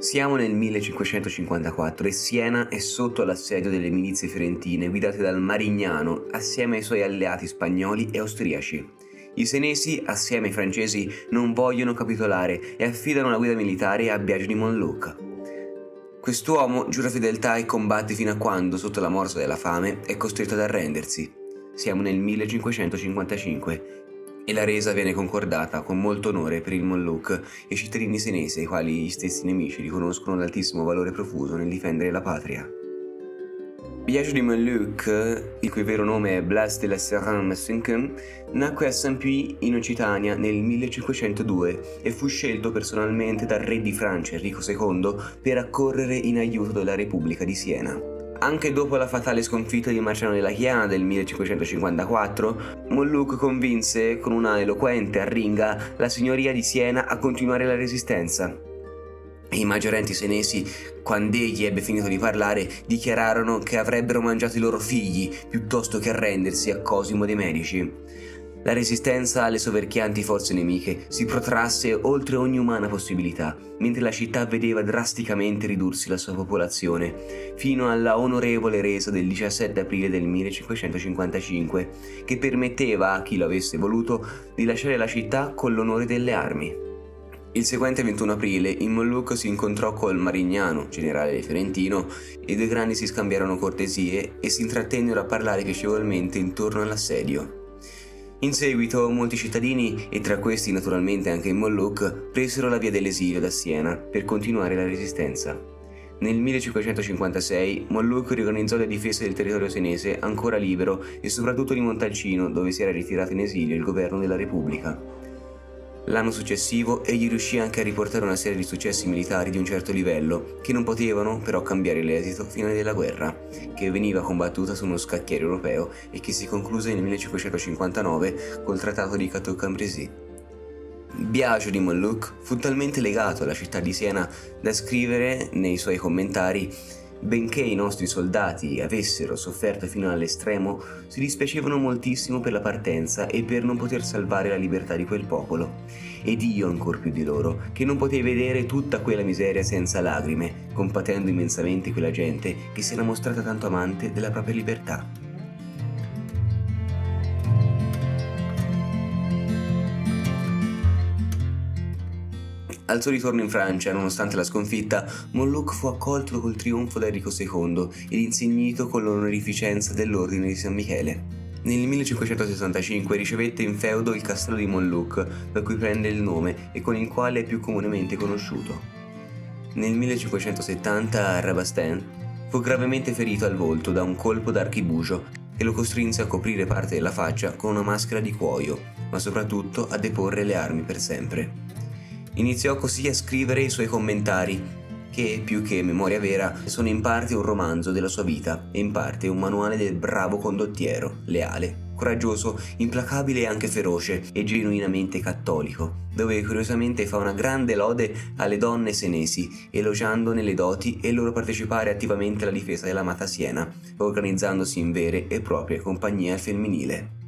Siamo nel 1554 e Siena è sotto l'assedio delle milizie fiorentine guidate dal Marignano assieme ai suoi alleati spagnoli e austriaci. I senesi, assieme ai francesi, non vogliono capitolare e affidano la guida militare a Biagio di Monluc. Quest'uomo giura fedeltà e combatte fino a quando, sotto la morsa della fame, è costretto ad arrendersi. Siamo nel 1555 e la resa viene concordata con molto onore per il Molluc e i cittadini senesi ai quali gli stessi nemici riconoscono l'altissimo valore profuso nel difendere la patria. Biagio di Molluc, il cui vero nome è Blas de la Serran-Messinken, nacque a Saint-Puy in Occitania nel 1502 e fu scelto personalmente dal re di Francia Enrico II per accorrere in aiuto della Repubblica di Siena. Anche dopo la fatale sconfitta di Marciano della Chiana del 1554, Molluc convinse con una eloquente arringa la signoria di Siena a continuare la resistenza. I maggiorenti senesi, quando egli ebbe finito di parlare, dichiararono che avrebbero mangiato i loro figli piuttosto che arrendersi a Cosimo de Medici. La resistenza alle soverchianti forze nemiche si protrasse oltre ogni umana possibilità, mentre la città vedeva drasticamente ridursi la sua popolazione, fino alla onorevole resa del 17 aprile del 1555, che permetteva a chi lo avesse voluto di lasciare la città con l'onore delle armi. Il seguente 21 aprile in Molluco si incontrò col Marignano, generale fiorentino, e i due grandi si scambiarono cortesie e si intrattennero a parlare piacevolmente intorno all'assedio. In seguito molti cittadini, e tra questi naturalmente anche i Molluc, presero la via dell'esilio da Siena per continuare la resistenza. Nel 1556 Molluc riorganizzò le difese del territorio senese ancora libero e soprattutto di Montalcino dove si era ritirato in esilio il governo della Repubblica. L'anno successivo egli riuscì anche a riportare una serie di successi militari di un certo livello, che non potevano però cambiare l'esito finale della guerra, che veniva combattuta su uno scacchiere europeo e che si concluse nel 1559 col trattato di Cateau-Cambrésis. Biagio di Molluc fu talmente legato alla città di Siena da scrivere nei suoi commentari Benché i nostri soldati avessero sofferto fino all'estremo, si dispiacevano moltissimo per la partenza e per non poter salvare la libertà di quel popolo. Ed io ancor più di loro, che non potei vedere tutta quella miseria senza lagrime, compatendo immensamente quella gente che si era mostrata tanto amante della propria libertà. Al suo ritorno in Francia, nonostante la sconfitta, Molluc fu accolto col trionfo da Enrico II ed insignito con l'onorificenza dell'Ordine di San Michele. Nel 1565 ricevette in feudo il castello di Molluc, da cui prende il nome e con il quale è più comunemente conosciuto. Nel 1570 a Rabastens fu gravemente ferito al volto da un colpo d'archibugio che lo costrinse a coprire parte della faccia con una maschera di cuoio, ma soprattutto a deporre le armi per sempre. Iniziò così a scrivere i suoi commentari, che, più che memoria vera, sono in parte un romanzo della sua vita e in parte un manuale del bravo condottiero, leale, coraggioso, implacabile e anche feroce e genuinamente cattolico, dove curiosamente fa una grande lode alle donne senesi, elogiandone le doti e il loro partecipare attivamente alla difesa dell'amata Siena, organizzandosi in vere e proprie compagnie femminile.